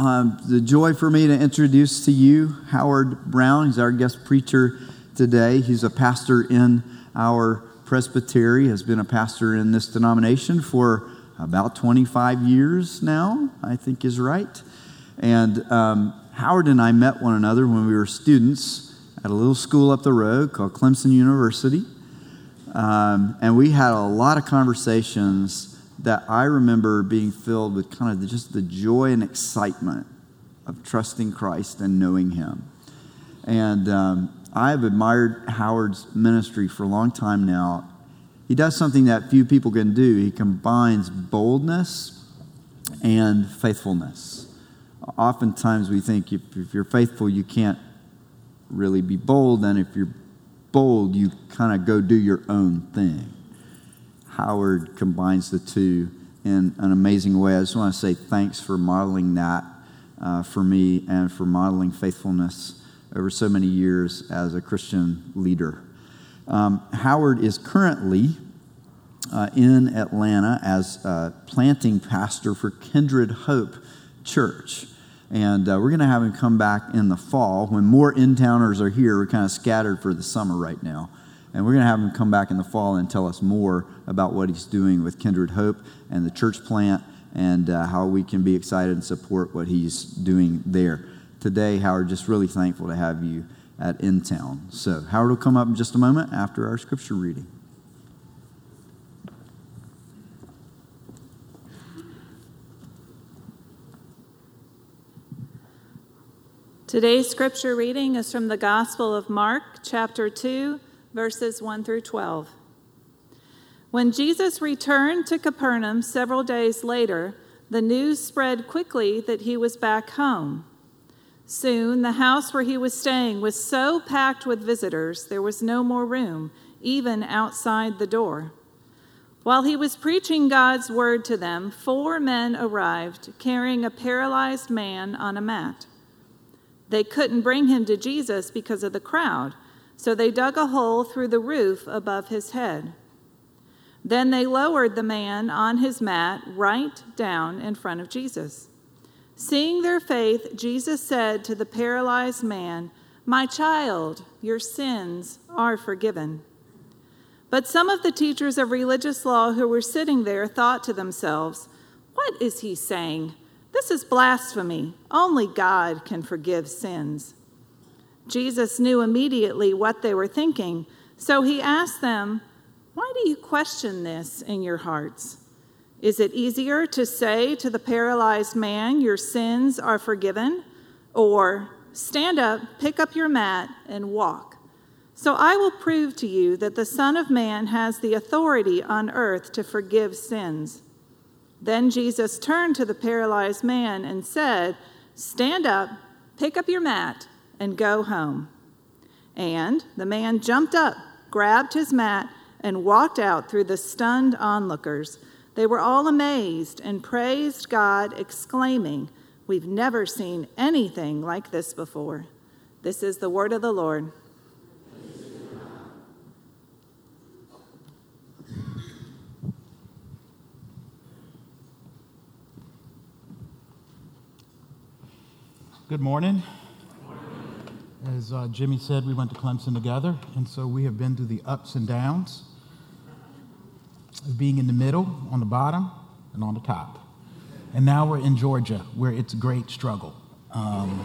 Um, the joy for me to introduce to you Howard Brown. He's our guest preacher today. He's a pastor in our presbytery, has been a pastor in this denomination for about 25 years now, I think is right. And um, Howard and I met one another when we were students at a little school up the road called Clemson University. Um, and we had a lot of conversations that I remember being filled with kind of just the joy and excitement of trusting Christ and knowing Him. And um, I've admired Howard's ministry for a long time now. He does something that few people can do. He combines boldness and faithfulness. Oftentimes we think if, if you're faithful, you can't really be bold, and if you're bold, you kind of go do your own thing. Howard combines the two in an amazing way. I just want to say thanks for modeling that uh, for me and for modeling faithfulness over so many years as a Christian leader. Um, Howard is currently uh, in Atlanta as a planting pastor for Kindred Hope Church. And uh, we're going to have him come back in the fall when more in towners are here. We're kind of scattered for the summer right now. And we're going to have him come back in the fall and tell us more about what he's doing with Kindred Hope and the church plant and uh, how we can be excited and support what he's doing there. Today, Howard, just really thankful to have you at In Town. So, Howard will come up in just a moment after our scripture reading. Today's scripture reading is from the Gospel of Mark, chapter 2 verses 1 through 12. When Jesus returned to Capernaum several days later, the news spread quickly that he was back home. Soon, the house where he was staying was so packed with visitors, there was no more room, even outside the door. While he was preaching God's word to them, four men arrived carrying a paralyzed man on a mat. They couldn't bring him to Jesus because of the crowd so they dug a hole through the roof above his head. Then they lowered the man on his mat right down in front of Jesus. Seeing their faith, Jesus said to the paralyzed man, My child, your sins are forgiven. But some of the teachers of religious law who were sitting there thought to themselves, What is he saying? This is blasphemy. Only God can forgive sins. Jesus knew immediately what they were thinking, so he asked them, Why do you question this in your hearts? Is it easier to say to the paralyzed man, Your sins are forgiven? Or, Stand up, pick up your mat, and walk. So I will prove to you that the Son of Man has the authority on earth to forgive sins. Then Jesus turned to the paralyzed man and said, Stand up, pick up your mat, and go home. And the man jumped up, grabbed his mat, and walked out through the stunned onlookers. They were all amazed and praised God, exclaiming, We've never seen anything like this before. This is the word of the Lord. Good morning. As uh, Jimmy said, we went to Clemson together, and so we have been through the ups and downs of being in the middle, on the bottom, and on the top. And now we're in Georgia, where it's a great struggle, um,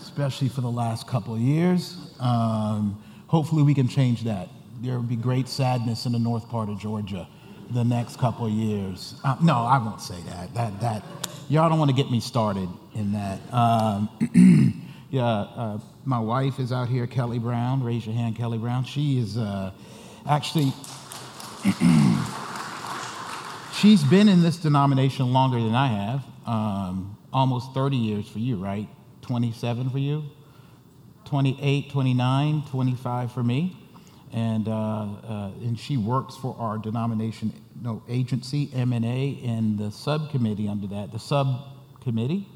especially for the last couple of years. Um, hopefully, we can change that. There will be great sadness in the north part of Georgia the next couple of years. Uh, no, I won't say that. That that y'all don't want to get me started in that. Um, Yeah, uh, my wife is out here, Kelly Brown. Raise your hand, Kelly Brown. She is uh, actually, she's been in this denomination longer than I have. Um, almost 30 years for you, right? 27 for you? 28, 29, 25 for me. And, uh, uh, and she works for our denomination no, agency, MNA, and the subcommittee under that, the subcommittee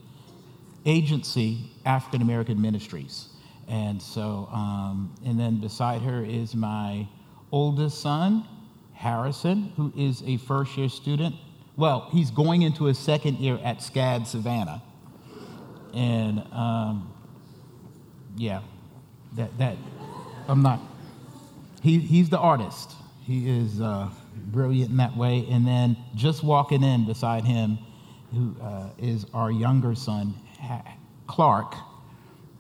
agency, African American Ministries. And so, um, and then beside her is my oldest son, Harrison, who is a first year student. Well, he's going into his second year at SCAD Savannah. and um, yeah, that that I'm not. He he's the artist. He is uh, brilliant in that way. And then just walking in beside him, who uh, is our younger son, Clark.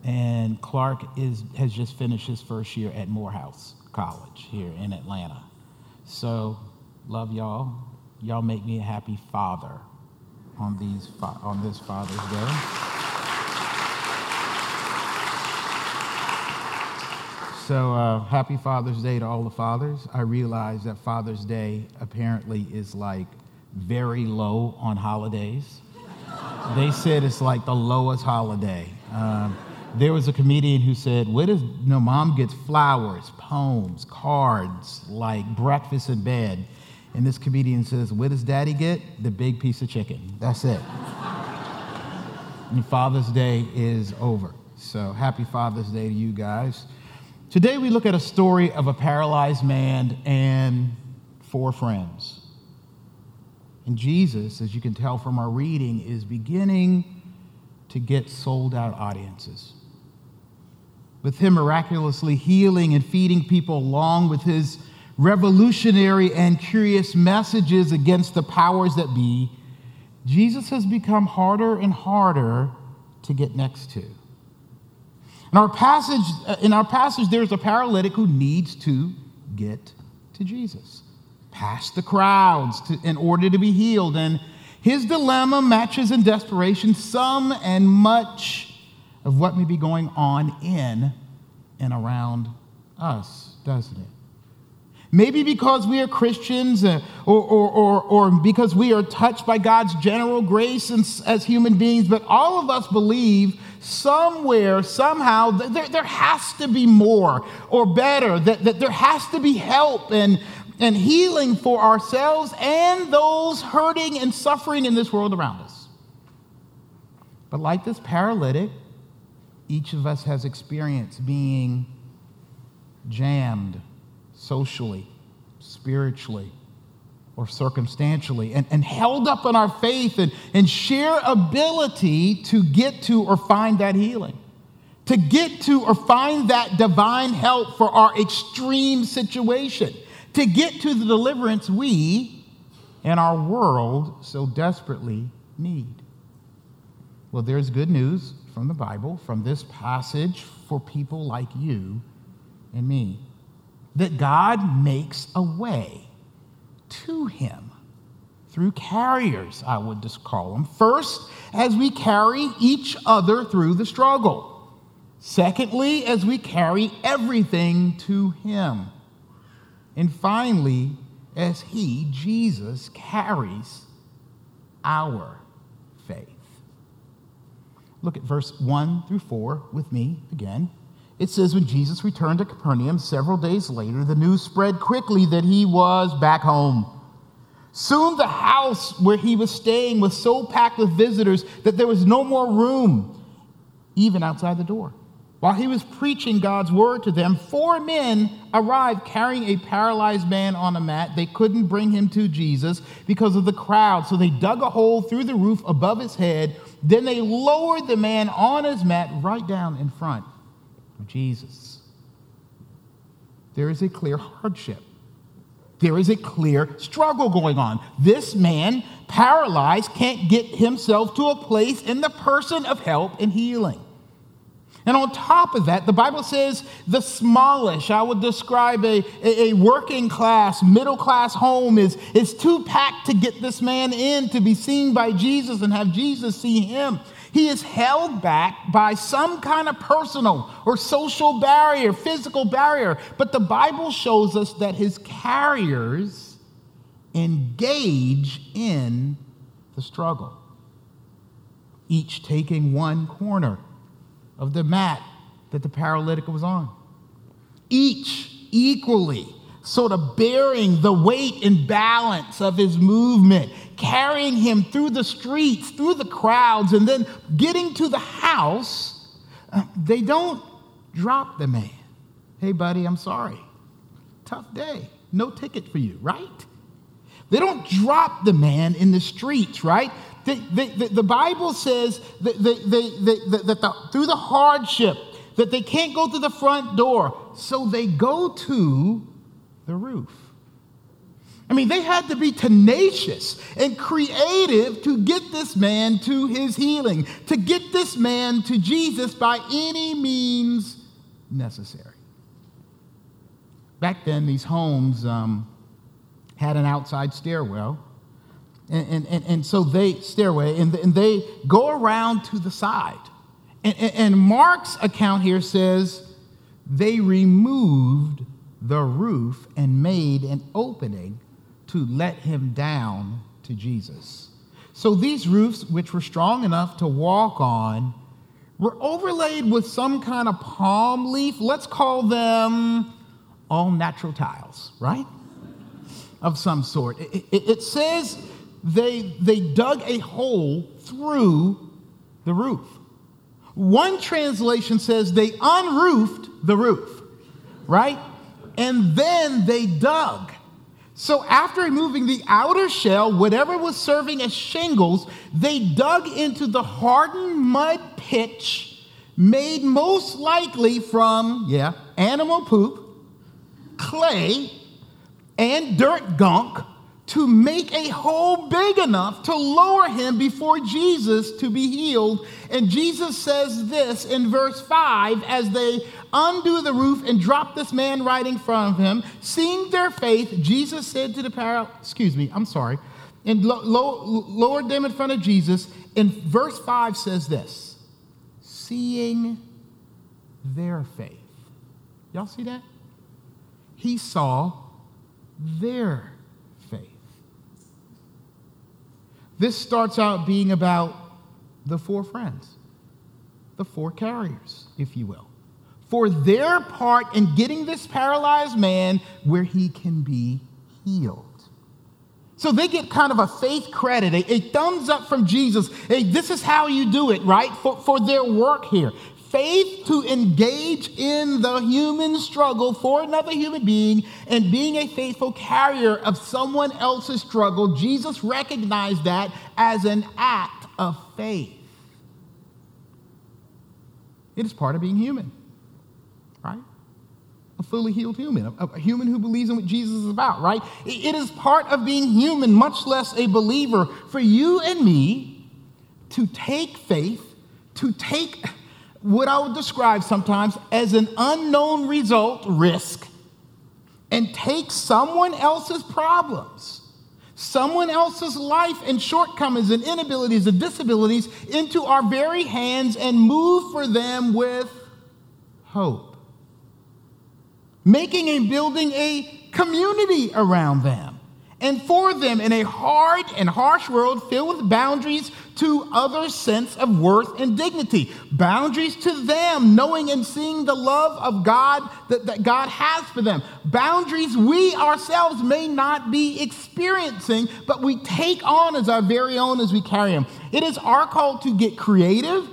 And Clark is, has just finished his first year at Morehouse College here in Atlanta. So, love y'all. Y'all make me a happy father on, these, on this Father's Day. So, uh, happy Father's Day to all the fathers. I realize that Father's Day apparently is like very low on holidays. They said it's like the lowest holiday. Um, there was a comedian who said, "What is, no, mom gets flowers, poems, cards, like breakfast in bed. And this comedian says, What does daddy get? The big piece of chicken. That's it. and Father's Day is over. So happy Father's Day to you guys. Today we look at a story of a paralyzed man and four friends. And Jesus, as you can tell from our reading, is beginning to get sold out audiences. With him miraculously healing and feeding people along with his revolutionary and curious messages against the powers that be, Jesus has become harder and harder to get next to. In our passage, uh, in our passage, there's a paralytic who needs to get to Jesus, past the crowds to, in order to be healed. And his dilemma matches in desperation some and much of what may be going on in and around us, doesn't it? Maybe because we are Christians uh, or, or, or, or, because we are touched by God's general grace as human beings, but all of us believe somewhere, somehow, there, there has to be more or better, that, that there has to be help and, and healing for ourselves and those hurting and suffering in this world around us. But like this paralytic, each of us has experienced being jammed socially, spiritually, or circumstantially and, and held up in our faith and, and sheer ability to get to or find that healing, to get to or find that divine help for our extreme situation, to get to the deliverance we and our world so desperately need. Well, there's good news from the Bible, from this passage for people like you and me, that God makes a way to him through carriers, I would just call them. First, as we carry each other through the struggle. Secondly, as we carry everything to him. And finally, as he, Jesus, carries our faith. Look at verse 1 through 4 with me again. It says, when Jesus returned to Capernaum several days later, the news spread quickly that he was back home. Soon the house where he was staying was so packed with visitors that there was no more room, even outside the door. While he was preaching God's word to them, four men arrived carrying a paralyzed man on a mat. They couldn't bring him to Jesus because of the crowd, so they dug a hole through the roof above his head. Then they lowered the man on his mat right down in front of Jesus. There is a clear hardship. There is a clear struggle going on. This man, paralyzed, can't get himself to a place in the person of help and healing. And on top of that, the Bible says the smallish, I would describe a, a, working class, middle class home is, is too packed to get this man in to be seen by Jesus and have Jesus see him. He is held back by some kind of personal or social barrier, physical barrier. But the Bible shows us that his carriers engage in the struggle, each taking one corner of the mat that the paralytic was on. Each equally sort of bearing the weight and balance of his movement, carrying him through the streets, through the crowds, and then getting to the house, uh, they don't drop the man. Hey, buddy, I'm sorry. Tough day. No ticket for you, right? They don't drop the man in the streets, right? The, the, the Bible says that, they, they, they, that the, through the hardship, that they can't go to the front door, so they go to the roof. I mean, they had to be tenacious and creative to get this man to his healing, to get this man to Jesus by any means necessary. Back then, these homes um, had an outside stairwell. And, and, and, so they, stairway, and, and they go around to the side. And, and Mark's account here says they removed the roof and made an opening to let him down to Jesus. So these roofs, which were strong enough to walk on, were overlaid with some kind of palm leaf. Let's call them all natural tiles, right? Of some sort. It, it, it says they, they dug a hole through the roof. One translation says they unroofed the roof, right? And then they dug. So, after removing the outer shell, whatever was serving as shingles, they dug into the hardened mud pitch made most likely from, yeah, animal poop, clay, and dirt gunk to make a hole big enough to lower him before Jesus to be healed. And Jesus says this in verse 5 as they undo the roof and drop this man right in front of him. Seeing their faith, Jesus said to the paralytic, excuse me, I'm sorry, and lo- lo- lowered them in front of Jesus. And verse 5 says this seeing their faith. Y'all see that? He saw their faith. This starts out being about the four friends, the four carriers, if you will for their part in getting this paralyzed man where he can be healed. So they get kind of a faith credit, a, a, thumbs up from Jesus. Hey, this is how you do it, right? For, for their work here. Faith to engage in the human struggle for another human being and being a faithful carrier of someone else's struggle. Jesus recognized that as an act of faith. It is part of being human right? A fully healed human, a, human who believes in what Jesus is about, right? It is part of being human, much less a believer, for you and me to take faith, to take what I would describe sometimes as an unknown result risk, and take someone else's problems someone else's life and shortcomings and inabilities and disabilities into our very hands and move for them with hope. Making and building a community around them and for them in a hard and harsh world filled with boundaries to others' sense of worth and dignity. Boundaries to them, knowing and seeing the love of God that, that God has for them. Boundaries we ourselves may not be experiencing, but we take on as our very own as we carry them. It is our call to get creative,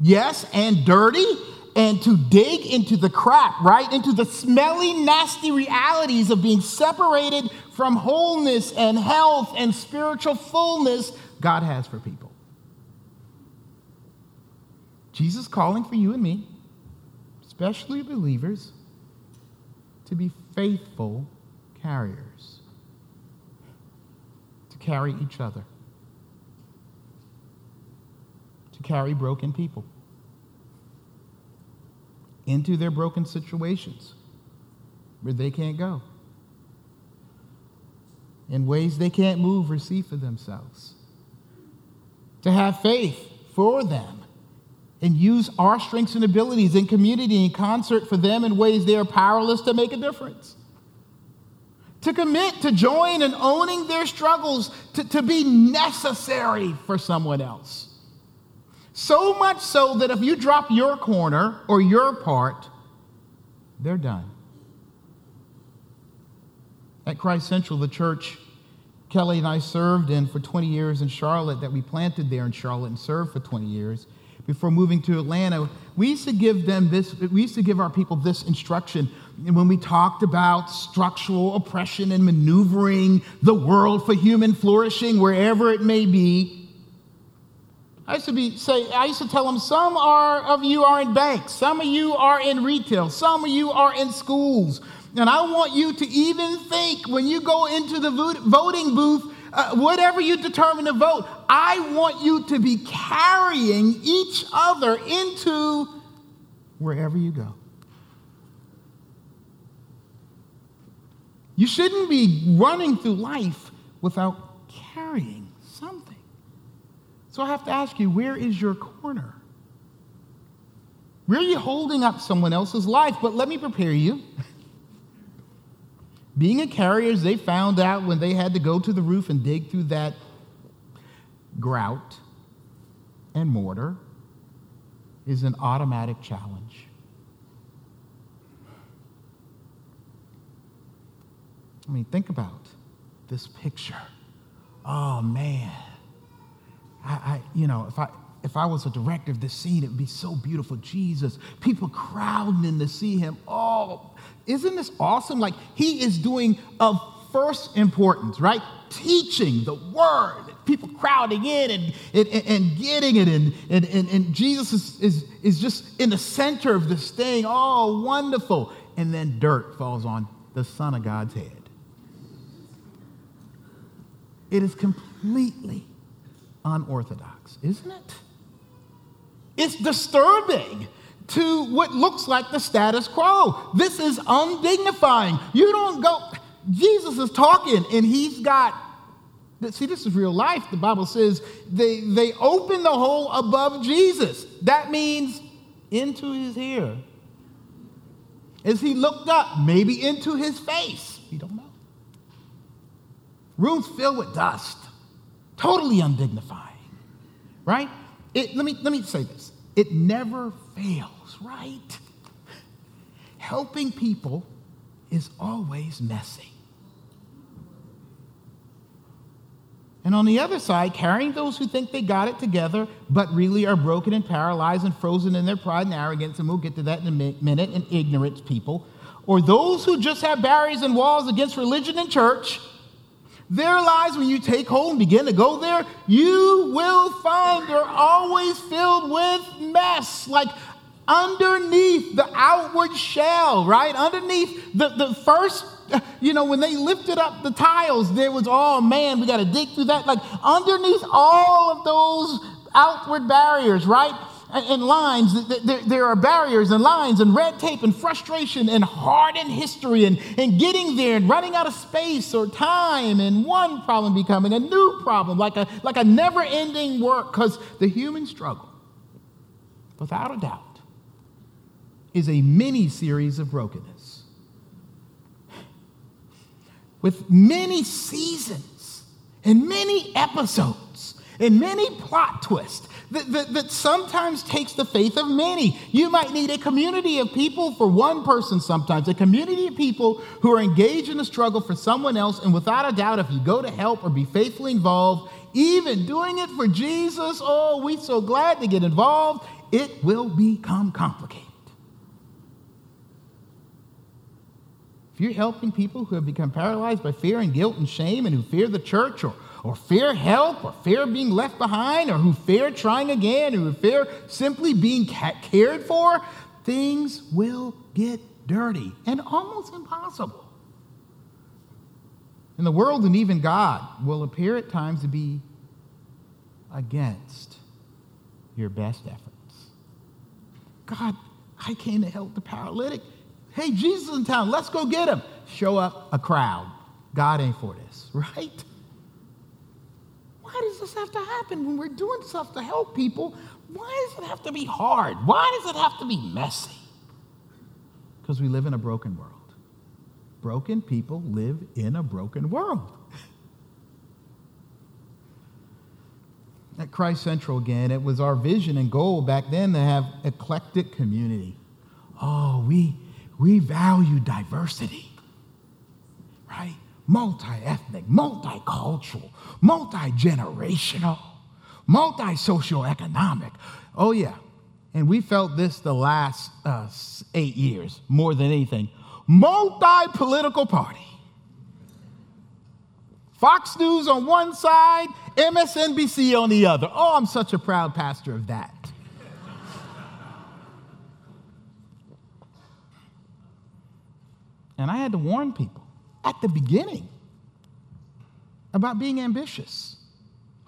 yes, and dirty and to dig into the crap, right? Into the smelly, nasty realities of being separated from wholeness and health and spiritual fullness God has for people. Jesus calling for you and me, especially believers, to be faithful carriers, to carry each other, to carry broken people into their broken situations where they can't go, in ways they can't move or see for themselves. To have faith for them and use our strengths and abilities in community and concert for them in ways they are powerless to make a difference. To commit to join and owning their struggles, to, to be necessary for someone else so much so that if you drop your corner or your part, they're done. At Christ Central, the church Kelly and I served in for 20 years in Charlotte, that we planted there in Charlotte and served for 20 years, before moving to Atlanta, we used to give them this, we used to give our people this instruction and when we talked about structural oppression and maneuvering the world for human flourishing wherever it may be. I used to be say I used to tell them some are of you are in banks, some of you are in retail, some of you are in schools. And I want you to even think when you go into the voting booth, uh, whatever you determine to vote, I want you to be carrying each other into wherever you go. You shouldn't be running through life without carrying something. So I have to ask you, where is your corner? Where are you holding up someone else's life? But let me prepare you. Being a carrier, they found out when they had to go to the roof and dig through that grout and mortar is an automatic challenge. I mean, think about this picture. Oh man, I, I, you know, if I if I was a director of this scene, it'd be so beautiful. Jesus, people crowding in to see him. Oh, isn't this awesome? Like he is doing of first importance, right? Teaching the word, people crowding in and, and, and getting it, and, and, and, and Jesus is, is, is just in the center of this thing. Oh, wonderful. And then dirt falls on the Son of God's head. It is completely unorthodox, isn't it? It's disturbing to what looks like the status quo. This is undignifying. You don't go, Jesus is talking and he's got, see, this is real life. The Bible says they, they open the hole above Jesus. That means into his ear. As he looked up, maybe into his face. We don't know. Rooms filled with dust, totally undignifying, right? It, let, me, let me say this it never fails, right? Helping people is always messy. And on the other side, carrying those who think they got it together, but really are broken and paralyzed and frozen in their pride and arrogance, and we'll get to that in a minute, and ignorant people, or those who just have barriers and walls against religion and church, their lives, when you take hold and begin to go there, you will find they're always filled with mess. Like underneath the outward shell, right? Underneath the, the first, you know, when they lifted up the tiles, there was, oh man, we got to dig through that. Like underneath all of those outward barriers, right? And lines, there are barriers and lines and red tape and frustration and hardened history and, and getting there and running out of space or time and one problem becoming a new problem, like a, like a never ending work, because the human struggle, without a doubt, is a mini series of brokenness. With many seasons and many episodes and many plot twists that, that, that, sometimes takes the faith of many. You might need a community of people for one person sometimes, a community of people who are engaged in a struggle for someone else. And without a doubt, if you go to help or be faithfully involved, even doing it for Jesus, oh, we're so glad to get involved, it will become complicated. If you're helping people who have become paralyzed by fear and guilt and shame and who fear the church or or fear help, or fear being left behind, or who fear trying again, or who fear simply being cared for, things will get dirty and almost impossible. And the world and even God will appear at times to be against your best efforts. God, I came to help the paralytic. Hey, Jesus in town. Let's go get him. Show up a crowd. God ain't for this, right? Why does this have to happen when we're doing stuff to help people? Why does it have to be hard? Why does it have to be messy? Because we live in a broken world. Broken people live in a broken world. At Christ Central again, it was our vision and goal back then to have eclectic community. Oh, we, we value diversity, right? Multi ethnic, multicultural, multi generational, multi socioeconomic. Oh, yeah. And we felt this the last uh, eight years more than anything. Multi political party. Fox News on one side, MSNBC on the other. Oh, I'm such a proud pastor of that. and I had to warn people at the beginning about being ambitious.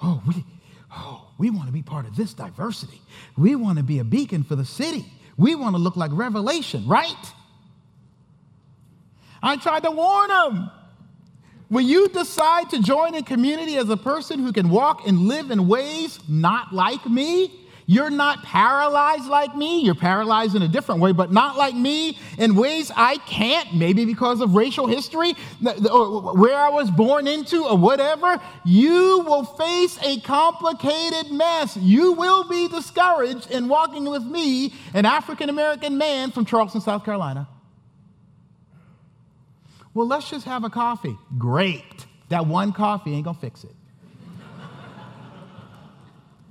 Oh, we, oh, we want to be part of this diversity. We want to be a beacon for the city. We want to look like Revelation, right? I tried to warn them. When you decide to join a community as a person who can walk and live in ways not like me, you're not paralyzed like me. You're paralyzed in a different way, but not like me in ways I can't, maybe because of racial history, or where I was born into, or whatever. You will face a complicated mess. You will be discouraged in walking with me, an African American man from Charleston, South Carolina. Well, let's just have a coffee. Great. That one coffee ain't gonna fix it.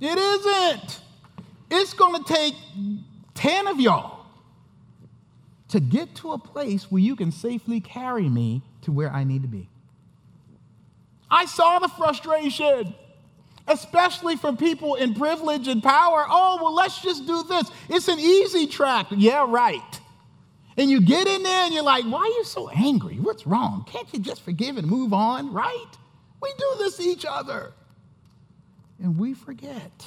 it isn't. It's going to take 10 of y'all to get to a place where you can safely carry me to where I need to be. I saw the frustration, especially for people in privilege and power. Oh, well, let's just do this. It's an easy track. Yeah, right. And you get in there and you're like, why are you so angry? What's wrong? Can't you just forgive and move on, right? We do this to each other. And we forget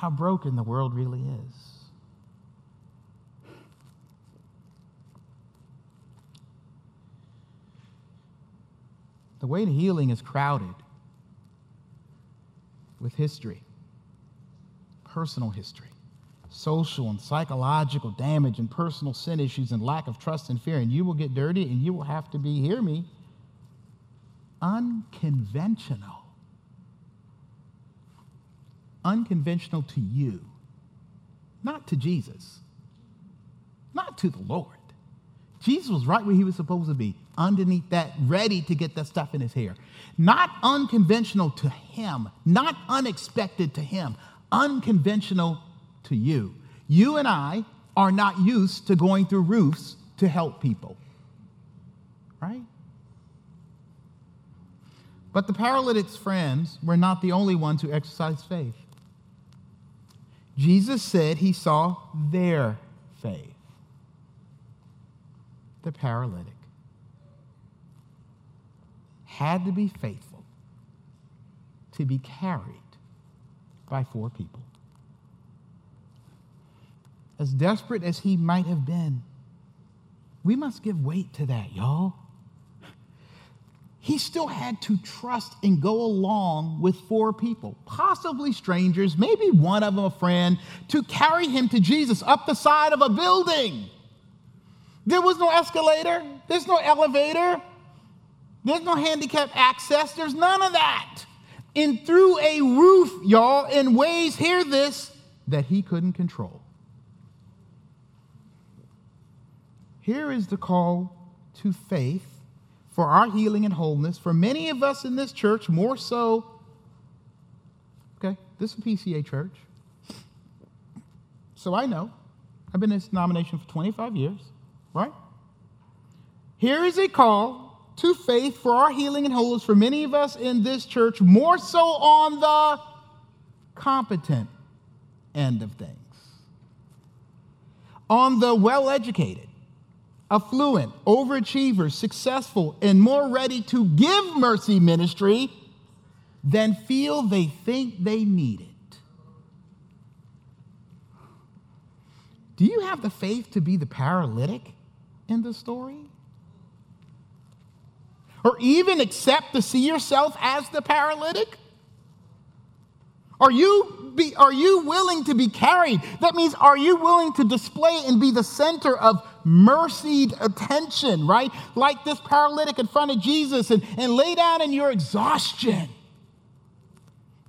how broken the world really is. The way to healing is crowded with history, personal history, social and psychological damage, and personal sin issues, and lack of trust and fear. And you will get dirty, and you will have to be, hear me, unconventional unconventional to you, not to Jesus, not to the Lord. Jesus was right where he was supposed to be, underneath that, ready to get that stuff in his hair. Not unconventional to him, not unexpected to him, unconventional to you. You and I are not used to going through roofs to help people, right? But the paralytic's friends were not the only ones who exercised faith. Jesus said he saw their faith, the paralytic, had to be faithful to be carried by four people. As desperate as he might have been, we must give weight to that, y'all he still had to trust and go along with four people, possibly strangers, maybe one of them a friend, to carry him to Jesus up the side of a building. There was no escalator, there's no elevator, there's no handicap access, there's none of that. And through a roof, y'all, in ways, hear this, that he couldn't control. Here is the call to faith for our healing and wholeness. For many of us in this church, more so, okay, this is PCA church. So I know. I've been in this denomination for 25 years, right? Here is a call to faith for our healing and wholeness for many of us in this church, more so on the competent end of things. On the well educated, affluent, overachiever, successful, and more ready to give mercy ministry than feel they think they need it. Do you have the faith to be the paralytic in the story? Or even accept to see yourself as the paralytic? Are you, be, are you willing to be carried? That means, are you willing to display and be the center of mercied attention, right? Like this paralytic in front of Jesus and, and lay down in your exhaustion.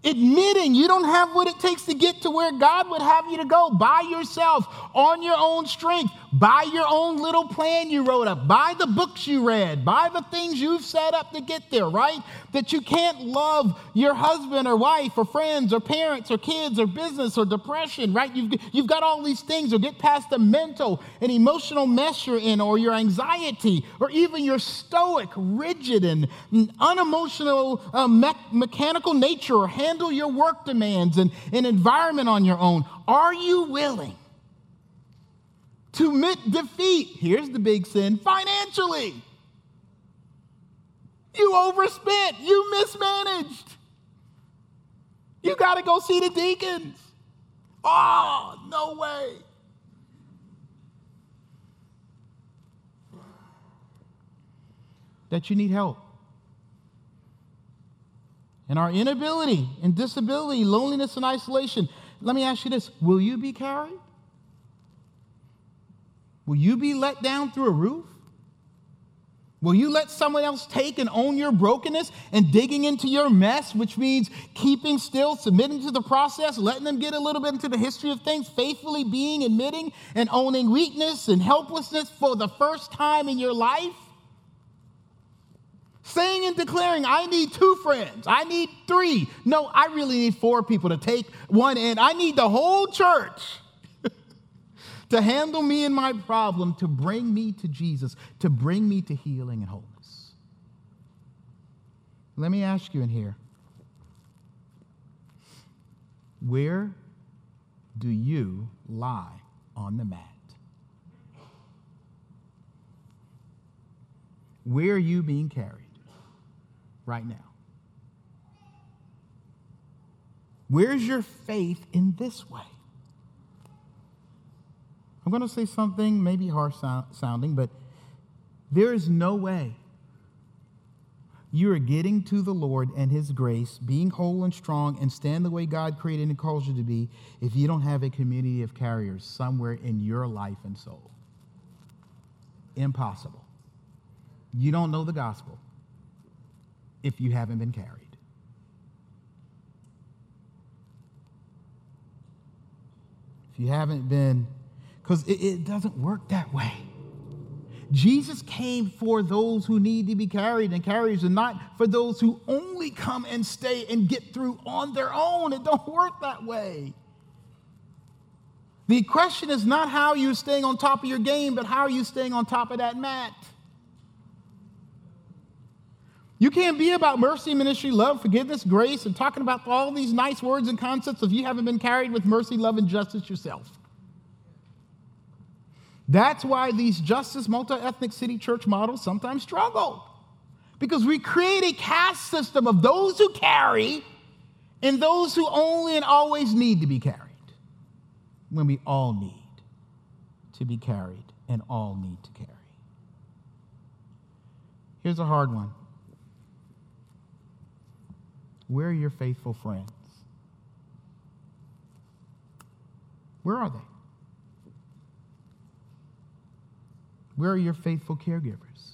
Admitting you don't have what it takes to get to where God would have you to go by yourself, on your own strength, by your own little plan you wrote up, by the books you read, by the things you've set up to get there, right? that you can't love your husband or wife or friends or parents or kids or business or depression, right? You've, you've got all these things, or get past the mental and emotional mess you're in, or your anxiety, or even your stoic, rigid, and unemotional uh, me- mechanical nature, or handle your work demands and an environment on your own. Are you willing? To admit defeat. Here's the big sin financially. You overspent, you mismanaged. You got to go see the deacons. Oh, no way. That you need help. And our inability and disability, loneliness and isolation. Let me ask you this will you be carried? Will you be let down through a roof? Will you let someone else take and own your brokenness and digging into your mess, which means keeping still, submitting to the process, letting them get a little bit into the history of things, faithfully being, admitting, and owning weakness and helplessness for the first time in your life? Saying and declaring, I need two friends, I need three. No, I really need four people to take one in. I need the whole church to handle me and my problem, to bring me to Jesus, to bring me to healing and wholeness. Let me ask you in here where do you lie on the mat? Where are you being carried right now? Where's your faith in this way? I'm going to say something maybe harsh sounding, but there is no way you are getting to the Lord and His grace, being whole and strong, and stand the way God created and calls you to be if you don't have a community of carriers somewhere in your life and soul. Impossible. You don't know the gospel if you haven't been carried. If you haven't been because it, it doesn't work that way. Jesus came for those who need to be carried and carries, and not for those who only come and stay and get through on their own. It don't work that way. The question is not how you're staying on top of your game, but how are you staying on top of that mat? You can't be about mercy, ministry, love, forgiveness, grace, and talking about all these nice words and concepts if you haven't been carried with mercy, love, and justice yourself. That's why these justice multi ethnic city church models sometimes struggle. Because we create a caste system of those who carry and those who only and always need to be carried, when we all need to be carried and all need to carry. Here's a hard one Where are your faithful friends? Where are they? Where are your faithful caregivers?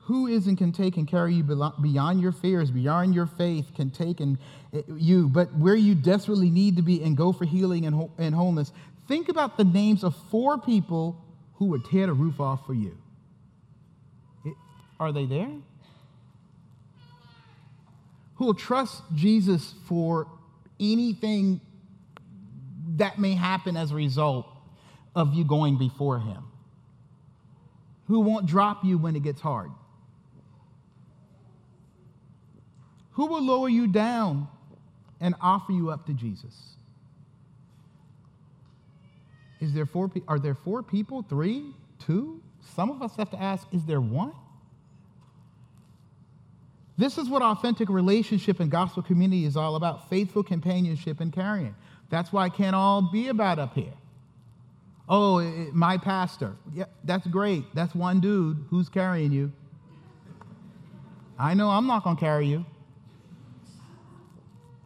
Who is and can take and carry you beyond your fears, beyond your faith, can take and eh, you, but where you desperately need to be and go for healing and, and wholeness? Think about the names of four people who would tear the roof off for you. It, are they there? Who will trust Jesus for anything that may happen as a result of you going before him? Who won't drop you when it gets hard? Who will lower you down and offer you up to Jesus? Is there four are there four people? Three? Two? Some of us have to ask, is there one? This is what authentic relationship and gospel community is all about faithful companionship and carrying. That's why it can't all be about up here. Oh, it, my pastor. Yeah, that's great. That's one dude who's carrying you. I know I'm not going to carry you.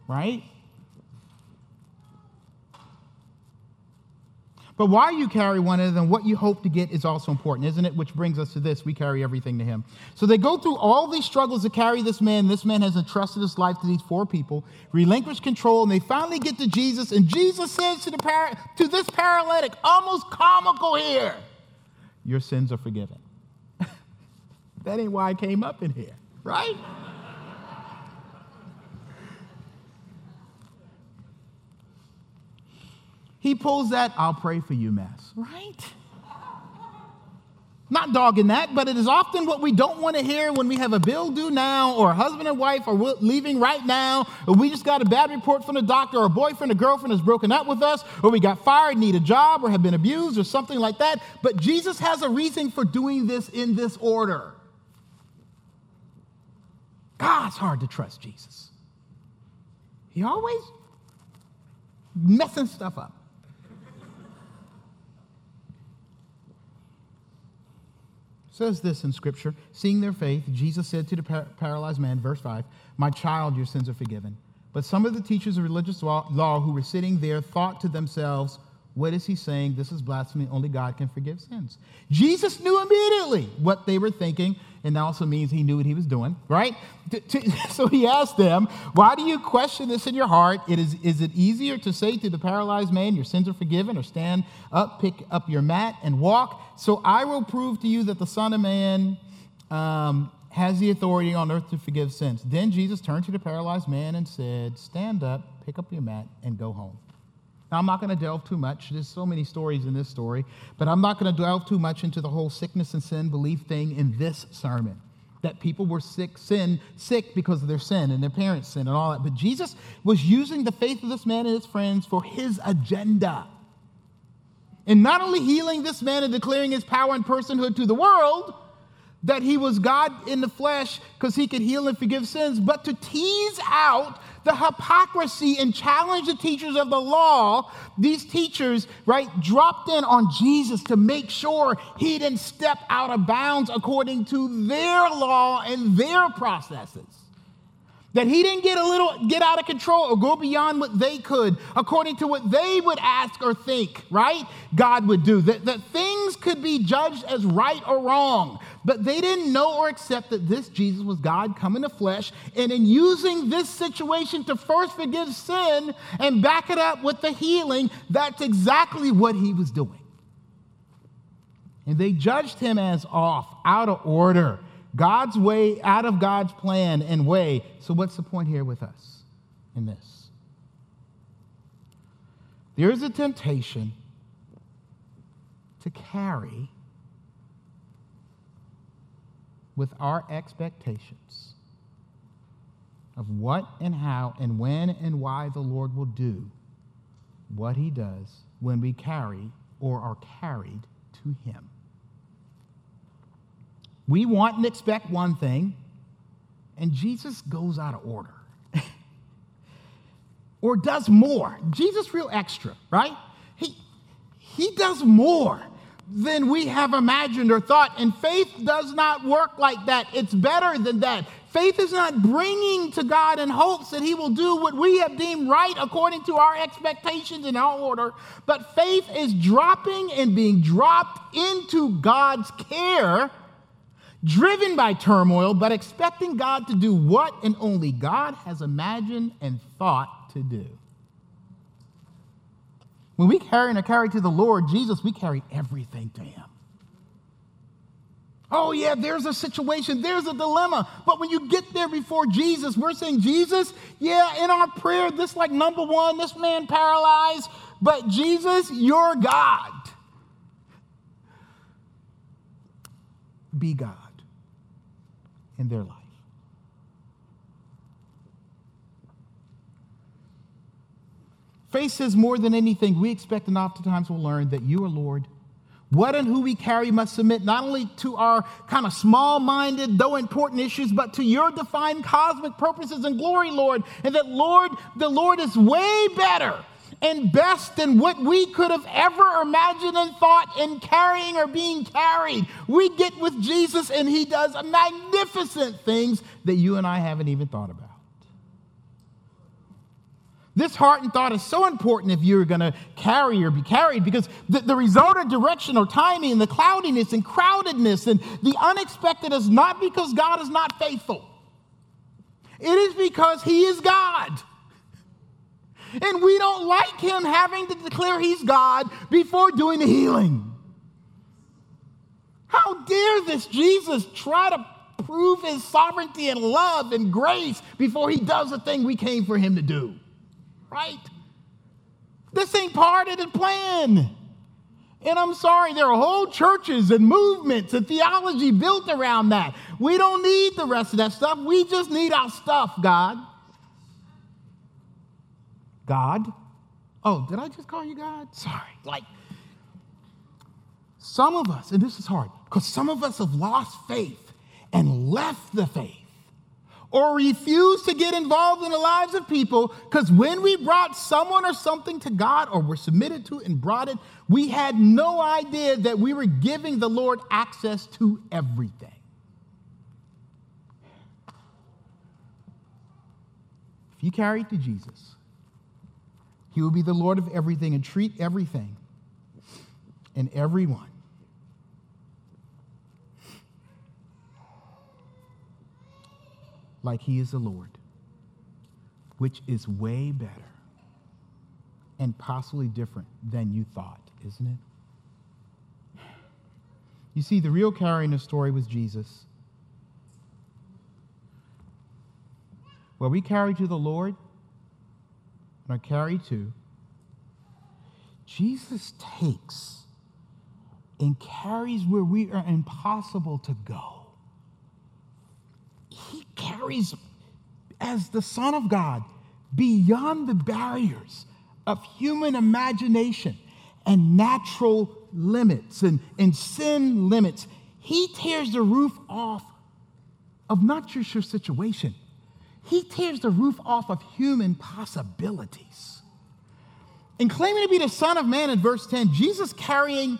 Right? But why you carry one other than what you hope to get is also important, isn't it? Which brings us to this we carry everything to Him. So they go through all these struggles to carry this man. This man has entrusted his life to these four people, relinquish control, and they finally get to Jesus. And Jesus says to, the par- to this paralytic, almost comical here, Your sins are forgiven. that ain't why I came up in here. right? He pulls that I'll pray for you mess, right? Not dogging that, but it is often what we don't want to hear when we have a bill due now, or a husband and wife are leaving right now, or we just got a bad report from the doctor, or a boyfriend or girlfriend has broken up with us, or we got fired, need a job, or have been abused, or something like that. But Jesus has a reason for doing this in this order. God, it's hard to trust Jesus. He always messing stuff up. Says this in Scripture Seeing their faith, Jesus said to the par- paralyzed man, verse 5, My child, your sins are forgiven. But some of the teachers of religious law, law who were sitting there thought to themselves, what is he saying? This is blasphemy. Only God can forgive sins. Jesus knew immediately what they were thinking, and that also means he knew what he was doing, right? So he asked them, Why do you question this in your heart? It is, is it easier to say to the paralyzed man, Your sins are forgiven, or stand up, pick up your mat, and walk? So I will prove to you that the Son of Man um, has the authority on earth to forgive sins. Then Jesus turned to the paralyzed man and said, Stand up, pick up your mat, and go home. Now, I'm not going to delve too much. There's so many stories in this story, but I'm not going to delve too much into the whole sickness and sin belief thing in this sermon. That people were sick, sin, sick because of their sin and their parents' sin and all that. But Jesus was using the faith of this man and his friends for his agenda. And not only healing this man and declaring his power and personhood to the world, that he was God in the flesh because he could heal and forgive sins, but to tease out the hypocrisy and challenge the teachers of the law. These teachers, right, dropped in on Jesus to make sure he didn't step out of bounds according to their law and their processes. That he didn't get a little get out of control or go beyond what they could, according to what they would ask or think, right? God would do. That, that things could be judged as right or wrong. But they didn't know or accept that this Jesus was God come in the flesh. And in using this situation to first forgive sin and back it up with the healing, that's exactly what he was doing. And they judged him as off, out of order. God's way out of God's plan and way. So, what's the point here with us in this? There is a temptation to carry with our expectations of what and how and when and why the Lord will do what he does when we carry or are carried to him. We want and expect one thing, and Jesus goes out of order or does more. Jesus, real extra, right? He, he does more than we have imagined or thought. And faith does not work like that. It's better than that. Faith is not bringing to God in hopes that He will do what we have deemed right according to our expectations and our order, but faith is dropping and being dropped into God's care driven by turmoil, but expecting God to do what and only God has imagined and thought to do. When we carry and are carried to the Lord Jesus, we carry everything to Him. Oh, yeah, there's a situation, there's a dilemma. But when you get there before Jesus, we're saying, Jesus, yeah, in our prayer, this like number one, this man paralyzed, but Jesus, you're God. Be God in their life. Faith says more than anything, we expect and oftentimes will learn that you are Lord. What and who we carry must submit not only to our kind of small minded, though important issues, but to your defined cosmic purposes and glory, Lord. And that, Lord, the Lord is way better and best than what we could have ever imagined and thought in carrying or being carried. We get with Jesus and he does magnificent things that you and I haven't even thought about. This heart and thought is so important if you're going to carry or be carried because the, the result or direction or timing and the cloudiness and crowdedness and the unexpected is not because God is not faithful. It is because He is God. And we don't like him having to declare he's God before doing the healing. How dare this Jesus try to prove his sovereignty and love and grace before he does the thing we came for him to do. Right? This ain't part of the plan. And I'm sorry, there are whole churches and movements and theology built around that. We don't need the rest of that stuff. We just need our stuff, God. God? Oh, did I just call you God? Sorry. Like, some of us, and this is hard, because some of us have lost faith and left the faith or refused to get involved in the lives of people because when we brought someone or something to God or were submitted to it and brought it, we had no idea that we were giving the Lord access to everything. If you carry it to Jesus, He will be the Lord of everything and treat everything and everyone like He is the Lord, which is way better and possibly different than you thought, isn't it? You see, the real carry in story was Jesus. Where we carry to the Lord and are carried to, Jesus takes and carries where we are impossible to go. He carries as the Son of God beyond the barriers of human imagination and natural limits and, and sin limits. He tears the roof off of not just your situation, he tears the roof off of human possibilities. In claiming to be the Son of Man in verse 10, Jesus carrying,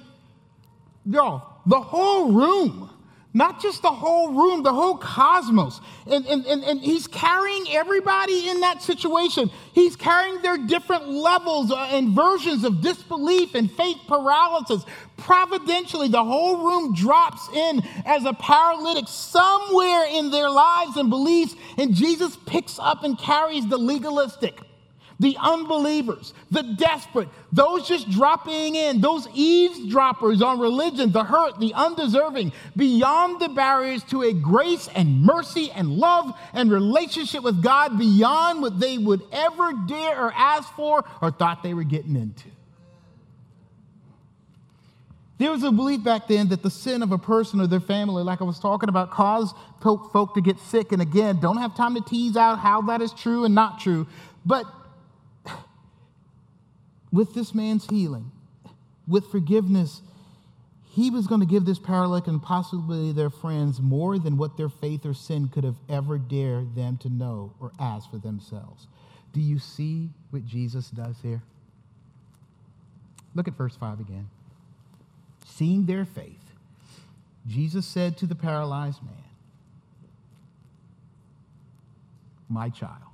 y'all, the whole room not just the whole room, the whole cosmos. And, and, and, and, he's carrying everybody in that situation. He's carrying their different levels uh, and versions of disbelief and faith paralysis. Providentially, the whole room drops in as a paralytic somewhere in their lives and beliefs, and Jesus picks up and carries the legalistic the unbelievers, the desperate, those just dropping in, those eavesdroppers on religion, the hurt, the undeserving, beyond the barriers to a grace and mercy and love and relationship with God beyond what they would ever dare or ask for or thought they were getting into. There was a belief back then that the sin of a person or their family, like I was talking about, caused folk to get sick. And again, don't have time to tease out how that is true and not true. But with this man's healing, with forgiveness, he was going to give this paralytic and possibly their friends more than what their faith or sin could have ever dared them to know or ask for themselves. Do you see what Jesus does here? Look at verse 5 again. Seeing their faith, Jesus said to the paralyzed man, My child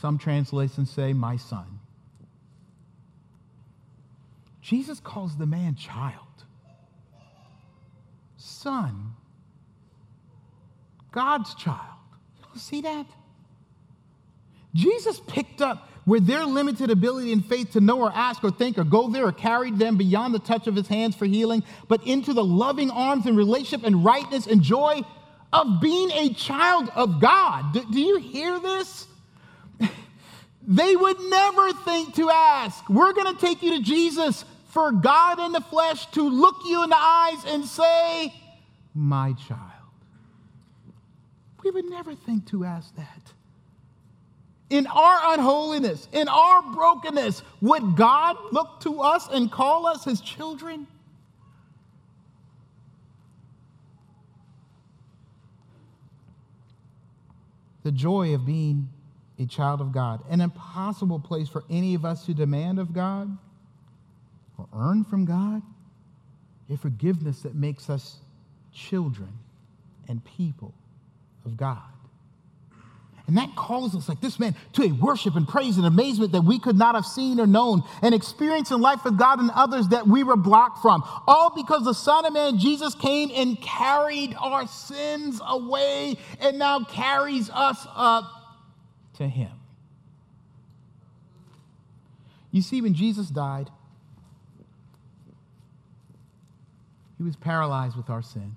some translations say, my son. Jesus calls the man child, son, God's child. You see that? Jesus picked up where their limited ability and faith to know or ask or think or go there or carried them beyond the touch of his hands for healing, but into the loving arms and relationship and rightness and joy of being a child of God. Do, do you hear this? They would never think to ask, We're going to take you to Jesus for God in the flesh to look you in the eyes and say, My child. We would never think to ask that. In our unholiness, in our brokenness, would God look to us and call us his children? The joy of being a child of God, an impossible place for any of us to demand of God or earn from God, a forgiveness that makes us children and people of God. And that calls us, like this man, to a worship and praise and amazement that we could not have seen or known, and experience in life with God and others that we were blocked from. All because the Son of Man, Jesus, came and carried our sins away and now carries us up to him. You see, when Jesus died, he was paralyzed with our sin.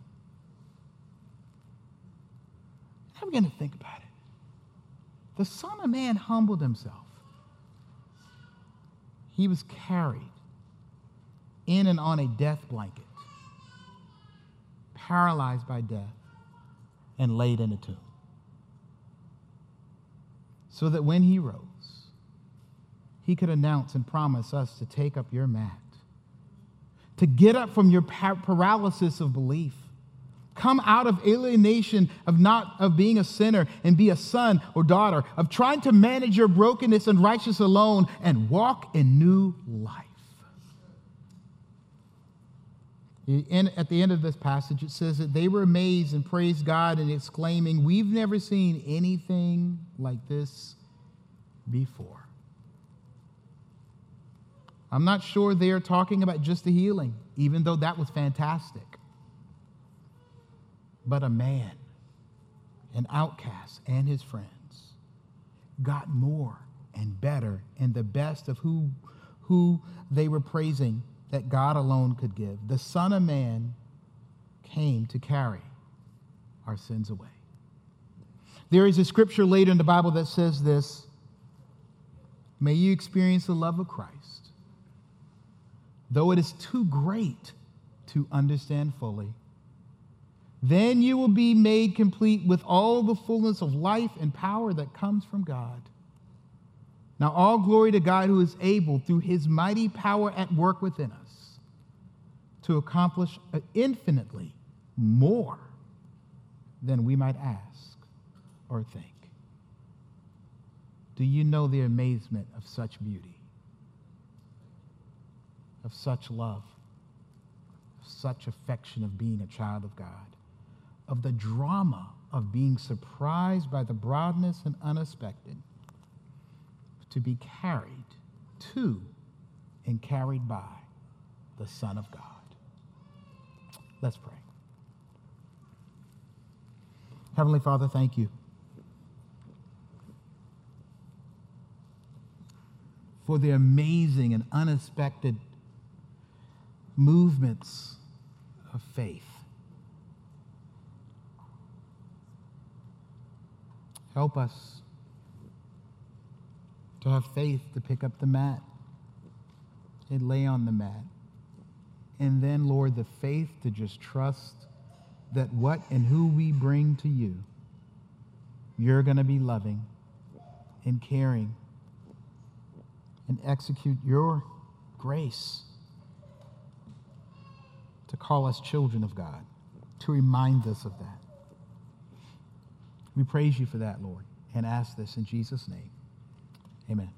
I begin to think about it. The Son of Man humbled himself. He was carried in and on a death blanket, paralyzed by death, and laid in a tomb. So that when he rose, he could announce and promise us to take up your mat, to get up from your paralysis of belief, come out of alienation of not of being a sinner and be a son or daughter of trying to manage your brokenness and righteousness alone and walk in new life in, at the end of this passage it says that they were amazed and praised god and exclaiming we've never seen anything like this before I'm not sure they are talking about just the healing, even though that was fantastic. But a man, an outcast, and his friends got more and better and the best of who, who they were praising that God alone could give. The Son of Man came to carry our sins away. There is a scripture later in the Bible that says this May you experience the love of Christ though it is too great to understand fully. Then you will be made complete with all the fullness of life and power that comes from God. Now, all glory to God who is able, through his mighty power at work within us, to accomplish uh, infinitely more than we might ask or think. Do you know the amazement of such beauty? of such love, of such affection of being a child of God, of the drama of being surprised by the broadness and unexpected, to be carried to and carried by the Son of God. Let's pray. Heavenly Father, thank you. For the amazing and unexpected movements of faith. Help us to have faith to pick up the mat and lay on the mat. And then, Lord, the faith to just trust that what and who we bring to you, you're going to be loving and caring and execute your grace to call us children of God, to remind us of that. We praise you for that, Lord, and ask this in Jesus' name. Amen.